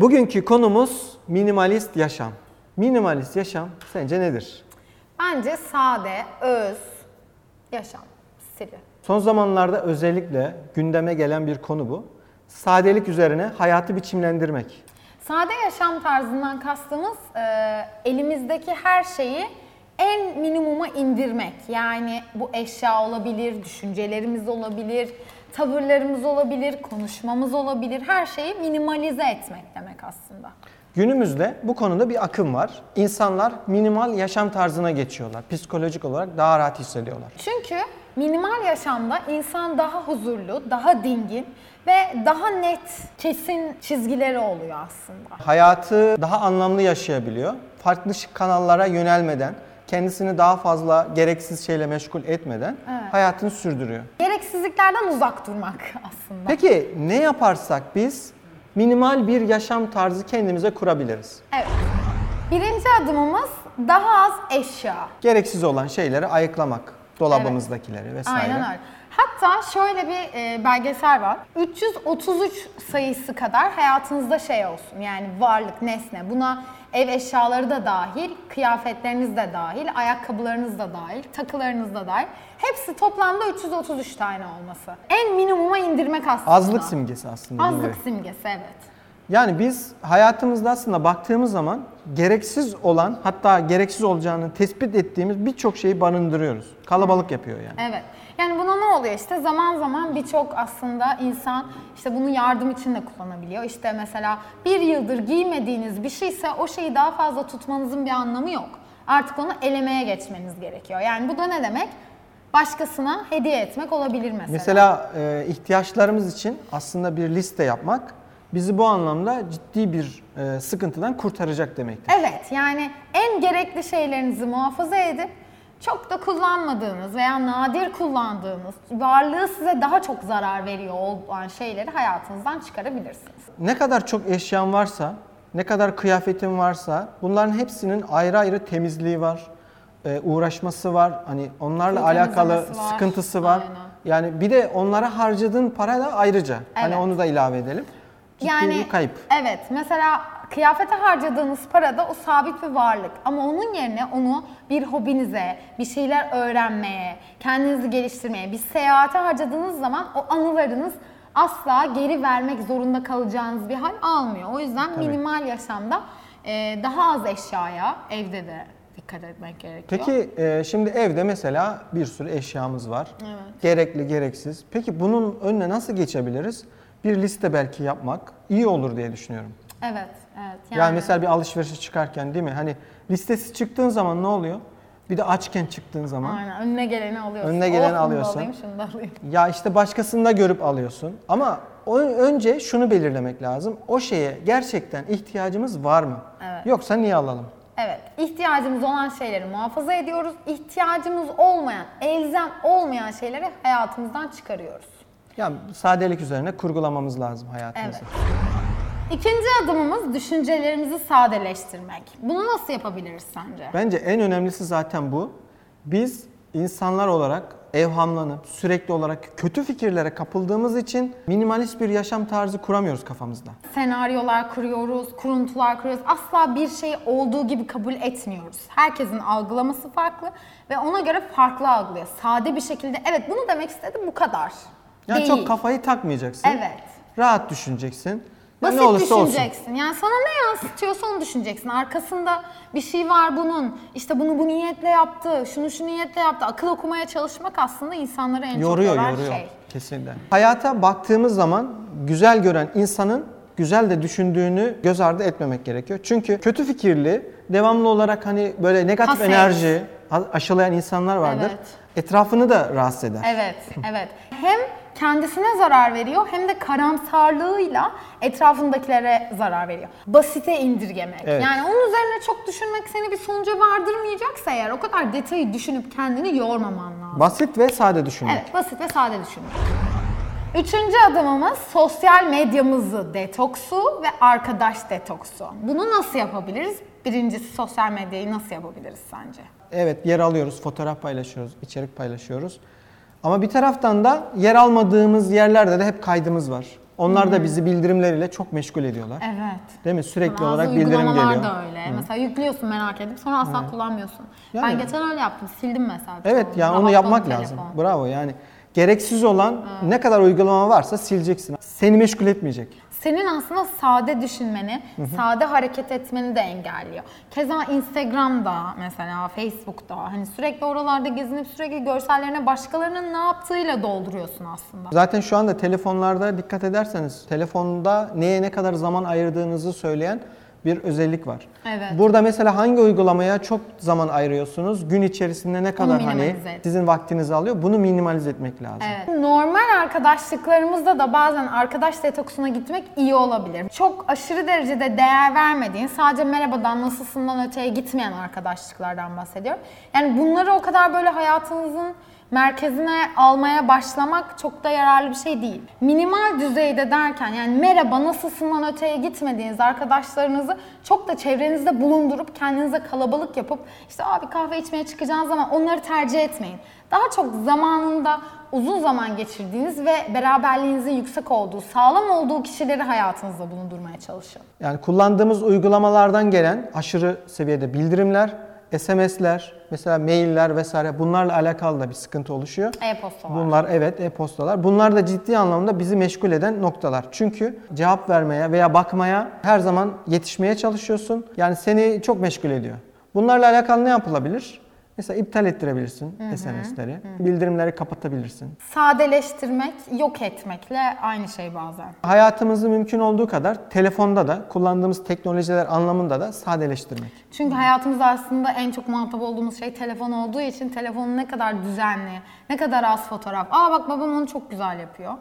Bugünkü konumuz minimalist yaşam. Minimalist yaşam sence nedir? Bence sade, öz yaşam stili. Son zamanlarda özellikle gündeme gelen bir konu bu. Sadelik üzerine hayatı biçimlendirmek. Sade yaşam tarzından kastımız e, elimizdeki her şeyi en minimuma indirmek. Yani bu eşya olabilir, düşüncelerimiz olabilir, tavırlarımız olabilir, konuşmamız olabilir. Her şeyi minimalize etmek demek aslında. Günümüzde bu konuda bir akım var. İnsanlar minimal yaşam tarzına geçiyorlar. Psikolojik olarak daha rahat hissediyorlar. Çünkü minimal yaşamda insan daha huzurlu, daha dingin ve daha net, kesin çizgileri oluyor aslında. Hayatı daha anlamlı yaşayabiliyor. Farklı kanallara yönelmeden, kendisini daha fazla gereksiz şeyle meşgul etmeden hayatını sürdürüyor. Gereksizliklerden uzak durmak aslında. Peki ne yaparsak biz minimal bir yaşam tarzı kendimize kurabiliriz? Evet. Birinci adımımız daha az eşya. Gereksiz olan şeyleri ayıklamak, dolabımızdakileri vesaire. Aynen öyle. Hatta şöyle bir e, belgesel var. 333 sayısı kadar hayatınızda şey olsun. Yani varlık, nesne. Buna ev eşyaları da dahil, kıyafetleriniz de dahil, ayakkabılarınız da dahil, takılarınız da dahil. Hepsi toplamda 333 tane olması. En minimuma indirmek aslında. Azlık simgesi aslında. Azlık simgesi evet. Yani biz hayatımızda aslında baktığımız zaman gereksiz olan hatta gereksiz olacağını tespit ettiğimiz birçok şeyi barındırıyoruz. Kalabalık yapıyor yani. Evet. Yani buna ne oluyor işte zaman zaman birçok aslında insan işte bunu yardım için de kullanabiliyor. İşte mesela bir yıldır giymediğiniz bir şeyse o şeyi daha fazla tutmanızın bir anlamı yok. Artık onu elemeye geçmeniz gerekiyor. Yani bu da ne demek? Başkasına hediye etmek olabilir mesela. Mesela e, ihtiyaçlarımız için aslında bir liste yapmak bizi bu anlamda ciddi bir e, sıkıntıdan kurtaracak demektir. Evet yani en gerekli şeylerinizi muhafaza edip çok da kullanmadığınız veya nadir kullandığınız, varlığı size daha çok zarar veriyor olan şeyleri hayatınızdan çıkarabilirsiniz. Ne kadar çok eşyan varsa, ne kadar kıyafetin varsa bunların hepsinin ayrı ayrı temizliği var, e, uğraşması var. Hani onlarla Kul alakalı temizlemesi var. sıkıntısı var. Aynen. Yani bir de onlara harcadığın para da ayrıca. Hani Evet. onu da ilave edelim. Ciddi bir kayıp. Evet mesela kıyafete harcadığınız para da o sabit bir varlık ama onun yerine onu bir hobinize, bir şeyler öğrenmeye, kendinizi geliştirmeye, bir seyahate harcadığınız zaman o anılarınız asla geri vermek zorunda kalacağınız bir hal almıyor. O yüzden Tabii. minimal yaşamda e, daha az eşyaya evde de dikkat etmek gerekiyor. Peki e, şimdi evde mesela bir sürü eşyamız var. Evet. Gerekli, gereksiz. Peki bunun önüne nasıl geçebiliriz? Bir liste belki yapmak iyi olur diye düşünüyorum. Evet, evet. Yani, mesela bir alışverişe çıkarken değil mi? Hani listesi çıktığın zaman ne oluyor? Bir de açken çıktığın zaman. Aynen önüne geleni alıyorsun. Önüne geleni Oh, bunu da alıyorsun. alayım, şunu da alayım. Ya işte başkasını da görüp alıyorsun. Ama önce şunu belirlemek lazım. O şeye gerçekten ihtiyacımız var mı? Evet. Yoksa niye alalım? Evet, ihtiyacımız olan şeyleri muhafaza ediyoruz. İhtiyacımız olmayan, elzem olmayan şeyleri hayatımızdan çıkarıyoruz. Yani sadelik üzerine kurgulamamız lazım hayatımızı. Evet. İkinci adımımız düşüncelerimizi sadeleştirmek. Bunu nasıl yapabiliriz sence? Bence en önemlisi zaten bu. Biz insanlar olarak evhamlanıp sürekli olarak kötü fikirlere kapıldığımız için minimalist bir yaşam tarzı kuramıyoruz kafamızda. Senaryolar kuruyoruz, kuruntular kuruyoruz. Asla bir şeyi olduğu gibi kabul etmiyoruz. Herkesin algılaması farklı ve ona göre farklı algılıyor. Sade bir şekilde evet bunu demek istedim bu kadar. Yani Değil. çok kafayı takmayacaksın. Evet. Rahat düşüneceksin. Basit ne olursa olsun. düşüneceksin. Yani sana ne yansıtıyorsa onu düşüneceksin. Arkasında bir şey var bunun. İşte bunu bu niyetle yaptı, şunu şu niyetle yaptı. Akıl okumaya çalışmak aslında insanları en Yoruyor, çok yoran yoruyor. şey. Kesinlikle. Hayata baktığımız zaman güzel gören insanın güzel de düşündüğünü göz ardı etmemek gerekiyor. Çünkü kötü fikirli, devamlı olarak hani böyle negatif Haset. enerji aşılayan insanlar vardır. Evet. Etrafını da rahatsız eder. Evet, evet. Hem kendisine zarar veriyor hem de karamsarlığıyla etrafındakilere zarar veriyor. Basite indirgemek. Evet. Yani onun üzerine çok düşünmek seni bir sonuca vardırmayacaksa eğer o kadar detayı düşünüp kendini yormaman lazım. Basit ve sade düşünmek. Evet, basit ve sade düşünmek. Üçüncü adımımız sosyal medyamızı detoksu ve arkadaş detoksu. Bunu nasıl yapabiliriz? Birincisi sosyal medyayı nasıl yapabiliriz sence? Evet yer alıyoruz, fotoğraf paylaşıyoruz, içerik paylaşıyoruz. Ama bir taraftan da yer almadığımız yerlerde de hep kaydımız var. Onlar da bizi bildirimleriyle çok meşgul ediyorlar. Evet. Değil mi? Sürekli Bazı olarak bildirim geliyor. da öyle. Mesela yüklüyorsun merak edip sonra asla kullanmıyorsun. Yani- Ben geçen öyle yaptım. Sildim mesela. Evet yani onu yapmak telefon. lazım. Bravo yani. Gereksiz olan ne kadar uygulama varsa sileceksin. Seni meşgul etmeyecek. Senin aslında sade düşünmeni, sade hareket etmeni de engelliyor. Keza Instagram'da mesela, Facebook'ta hani sürekli oralarda gezinip sürekli görsellerine başkalarının ne yaptığıyla dolduruyorsun aslında. Zaten şu anda telefonlarda dikkat ederseniz telefonda neye ne kadar zaman ayırdığınızı söyleyen bir özellik var. Evet. Burada mesela hangi uygulamaya çok zaman ayırıyorsunuz? Gün içerisinde ne kadar hani et. sizin vaktinizi alıyor? Bunu minimalize etmek lazım. Evet. Normal arkadaşlıklarımızda da bazen arkadaş detoksuna gitmek iyi olabilir. Çok aşırı derecede değer vermediğin, sadece merhabadan nasılsından öteye gitmeyen arkadaşlıklardan bahsediyorum. Yani bunları o kadar böyle hayatınızın merkezine almaya başlamak çok da yararlı bir şey değil. Minimal düzeyde derken yani merhaba nasılsından öteye gitmediğiniz arkadaşlarınızı çok da çevrenizde bulundurup kendinize kalabalık yapıp işte abi kahve içmeye çıkacağınız zaman onları tercih etmeyin. Daha çok zamanında uzun zaman geçirdiğiniz ve beraberliğinizin yüksek olduğu, sağlam olduğu kişileri hayatınızda bulundurmaya çalışın. Yani kullandığımız uygulamalardan gelen aşırı seviyede bildirimler, SMS'ler, mesela mailler vesaire bunlarla alakalı da bir sıkıntı oluşuyor. E-posta var. Bunlar evet e-postalar. Bunlar da ciddi anlamda bizi meşgul eden noktalar. Çünkü cevap vermeye veya bakmaya her zaman yetişmeye çalışıyorsun. Yani seni çok meşgul ediyor. Bunlarla alakalı ne yapılabilir? Mesela iptal ettirebilirsin SMS'leri. Bildirimleri kapatabilirsin. Sadeleştirmek, yok etmekle aynı şey bazen. Hayatımızı mümkün olduğu kadar telefonda da kullandığımız teknolojiler anlamında da sadeleştirmek. Çünkü hayatımızda aslında en çok muhatap olduğumuz şey telefon olduğu için telefonun ne kadar düzenli, ne kadar az fotoğraf. Aa bak babam onu çok güzel yapıyor.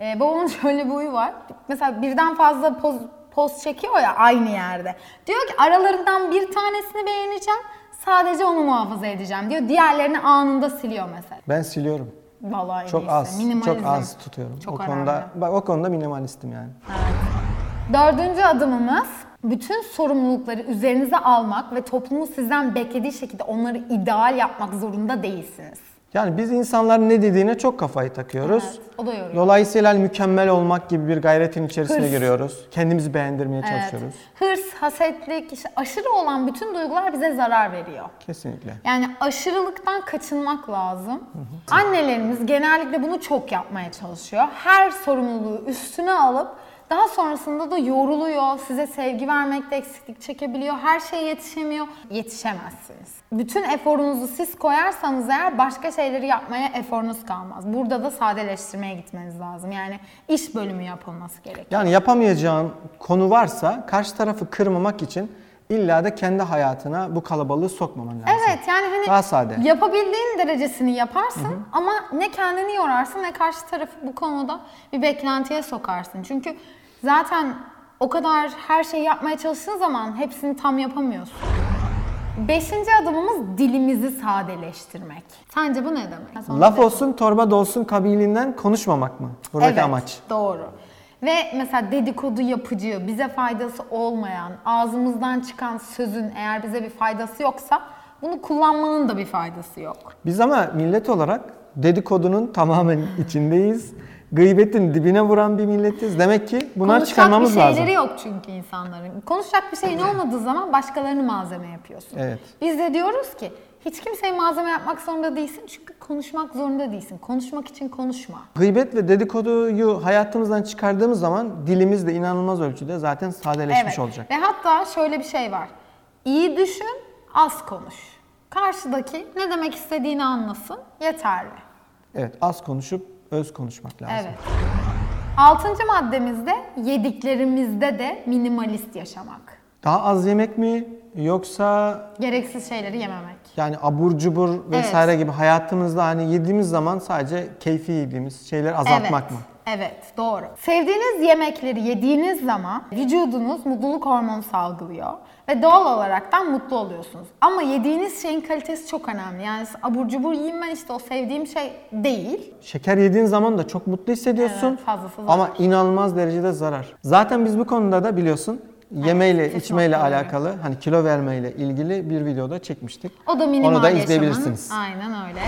Ee, babamın şöyle bir huyu var. Mesela birden fazla poz, poz çekiyor ya aynı yerde. Diyor ki aralarından bir tanesini beğeneceğim. Sadece onu muhafaza edeceğim diyor. Diğerlerini anında siliyor mesela. Ben siliyorum. Vallahi Çok az, Minimalizm. çok az tutuyorum. Çok o konuda önemli. bak o konuda minimalistim yani. Dördüncü adımımız bütün sorumlulukları üzerinize almak ve toplumun sizden beklediği şekilde onları ideal yapmak zorunda değilsiniz. Yani biz insanların ne dediğine çok kafayı takıyoruz. Evet, o da yoruyor. Dolayısıyla mükemmel olmak gibi bir gayretin içerisine Hırs. giriyoruz. Kendimizi beğendirmeye Evet. çalışıyoruz. Hırs, hasetlik, işte aşırı olan bütün duygular bize zarar veriyor. Kesinlikle. Yani aşırılıktan kaçınmak lazım. Annelerimiz genellikle bunu çok yapmaya çalışıyor. Her sorumluluğu üstüne alıp daha sonrasında da yoruluyor, size sevgi vermekte eksiklik çekebiliyor, her şeye yetişemiyor. Yetişemezsiniz. Bütün eforunuzu siz koyarsanız eğer başka şeyleri yapmaya eforunuz kalmaz. Burada da sadeleştirmeye gitmeniz lazım. Yani iş bölümü yapılması gerekiyor. Yani yapamayacağın konu varsa karşı tarafı kırmamak için illa da kendi hayatına bu kalabalığı sokmaman lazım. Evet yani hani Daha sade. yapabildiğin derecesini yaparsın ama ne kendini yorarsın ne karşı tarafı bu konuda bir beklentiye sokarsın. Çünkü zaten o kadar her şeyi yapmaya çalıştığın zaman hepsini tam yapamıyorsun. Beşinci adımımız dilimizi sadeleştirmek. Sence bu ne demek? Laf olsun torba dolsun kabiliğinden konuşmamak mı? Buradaki evet, amaç. Doğru. Ve mesela dedikodu yapıcı, bize faydası olmayan, ağzımızdan çıkan sözün eğer bize bir faydası yoksa bunu kullanmanın da bir faydası yok. Biz ama millet olarak dedikodunun tamamen içindeyiz. Gıybetin dibine vuran bir milletiz. Demek ki bunları Konuşacak çıkarmamız bir lazım. şeyleri yok çünkü insanların. Konuşacak bir şeyin olmadığı zaman başkalarını malzeme yapıyorsun. Evet. Biz de diyoruz ki hiç kimseyi malzeme yapmak zorunda değilsin çünkü konuşmak zorunda değilsin. Konuşmak için konuşma. Gıybet ve dedikoduyu hayatımızdan çıkardığımız zaman dilimiz de inanılmaz ölçüde zaten sadeleşmiş olacak. Ve hatta şöyle bir şey var. İyi düşün, az konuş. Karşıdaki ne demek istediğini anlasın, yeterli. Evet, az konuşup öz konuşmak lazım. Evet. Altıncı maddemizde yediklerimizde de minimalist yaşamak. Daha az yemek mi yoksa Gereksiz şeyleri yememek. Yani abur cubur vesaire gibi hayatımızda hani yediğimiz zaman sadece keyfi yediğimiz şeyleri azaltmak evet. mı? Evet, doğru. Sevdiğiniz yemekleri yediğiniz zaman vücudunuz mutluluk hormonu salgılıyor ve doğal olaraktan mutlu oluyorsunuz. Ama yediğiniz şeyin kalitesi çok önemli. Yani abur cubur yiyeyim ben işte o sevdiğim şey değil. Şeker yediğin zaman da çok mutlu hissediyorsun Evet, fazlası zarar. ama inanılmaz derecede zarar. Zaten biz bu konuda da biliyorsun yemeyle, kesin içmeyle alakalı hani kilo vermeyle ilgili bir videoda çekmiştik. O da minimal Onu da yaşamın- izleyebilirsiniz. Aynen öyle.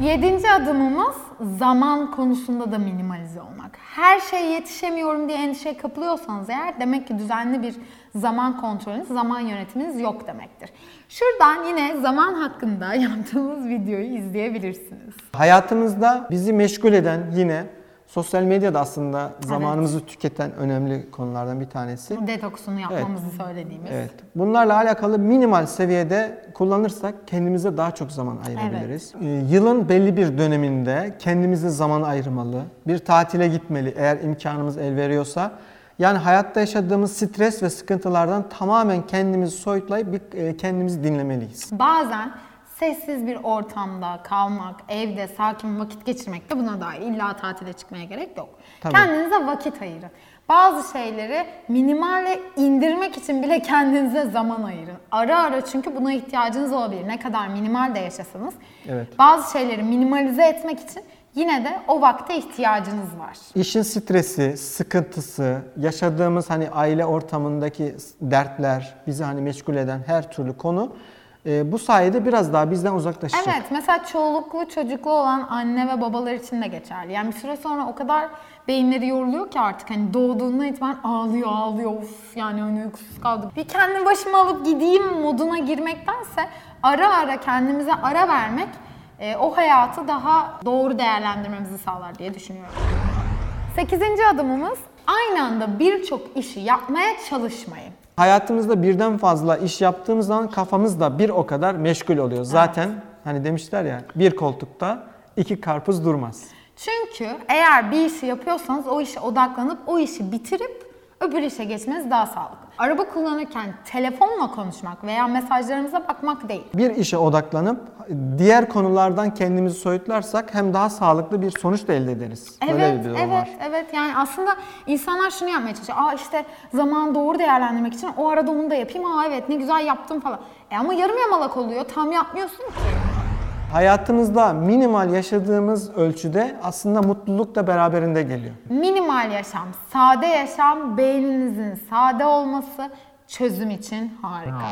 Yedinci adımımız zaman konusunda da minimalize olmak. Her şeye yetişemiyorum diye endişeye kapılıyorsanız eğer demek ki düzenli bir zaman kontrolünüz, zaman yönetiminiz yok demektir. Şuradan yine zaman hakkında yaptığımız videoyu izleyebilirsiniz. Hayatımızda bizi meşgul eden yine sosyal medyada aslında zamanımızı tüketen önemli konulardan bir tanesi. Detoksunu yapmamızı söylediğimiz. Evet. Bunlarla alakalı minimal seviyede kullanırsak kendimize daha çok zaman ayırabiliriz. Ee, Yılın belli bir döneminde kendimize zaman ayırmalı. Bir tatile gitmeli eğer imkanımız el veriyorsa. Yani hayatta yaşadığımız stres ve sıkıntılardan tamamen kendimizi soyutlayıp e, kendimizi dinlemeliyiz. Bazen sessiz bir ortamda kalmak, evde sakin vakit geçirmek de buna dair. İlla tatile çıkmaya gerek yok. Tabii. Kendinize vakit ayırın. Bazı şeyleri minimale indirmek için bile kendinize zaman ayırın. Ara ara çünkü buna ihtiyacınız olabilir. Ne kadar minimal de yaşasanız. Evet. Bazı şeyleri minimalize etmek için yine de o vakte ihtiyacınız var. İşin stresi, sıkıntısı, yaşadığımız hani aile ortamındaki dertler, bizi hani meşgul eden her türlü konu e, bu sayede biraz daha bizden uzaklaşacak. Evet mesela çoğuluklu çocuklu olan anne ve babalar için de geçerli. Yani bir süre sonra o kadar beyinleri yoruluyor ki artık hani doğduğundan itibaren ağlıyor ağlıyor of yani hani uykusuz kaldı. Bir kendi başıma alıp gideyim moduna girmektense ara ara kendimize ara vermek e, o hayatı daha doğru değerlendirmemizi sağlar diye düşünüyorum. Sekizinci adımımız aynı anda birçok işi yapmaya çalışmayın. Hayatımızda birden fazla iş yaptığımız zaman kafamız da bir o kadar meşgul oluyor. Zaten hani demişler ya bir koltukta iki karpuz durmaz. Çünkü eğer bir işi yapıyorsanız o işe odaklanıp o işi bitirip öbür işe geçmeniz daha sağlıklı. Araba kullanırken telefonla konuşmak veya mesajlarımıza bakmak değil. Bir işe odaklanıp diğer konulardan kendimizi soyutlarsak hem daha sağlıklı bir sonuç da elde ederiz. Böyle Evet, bir durum evet, var. evet. Yani aslında insanlar şunu yapmaya çalışıyor. Aa işte zamanı doğru değerlendirmek için o arada onu da yapayım. Aa evet ne güzel yaptım falan. E ama yarım yamalak oluyor. Tam yapmıyorsun ki. Hayatımızda minimal yaşadığımız ölçüde aslında mutluluk da beraberinde geliyor. Minimal yaşam, sade yaşam, beyninizin sade olması çözüm için harika.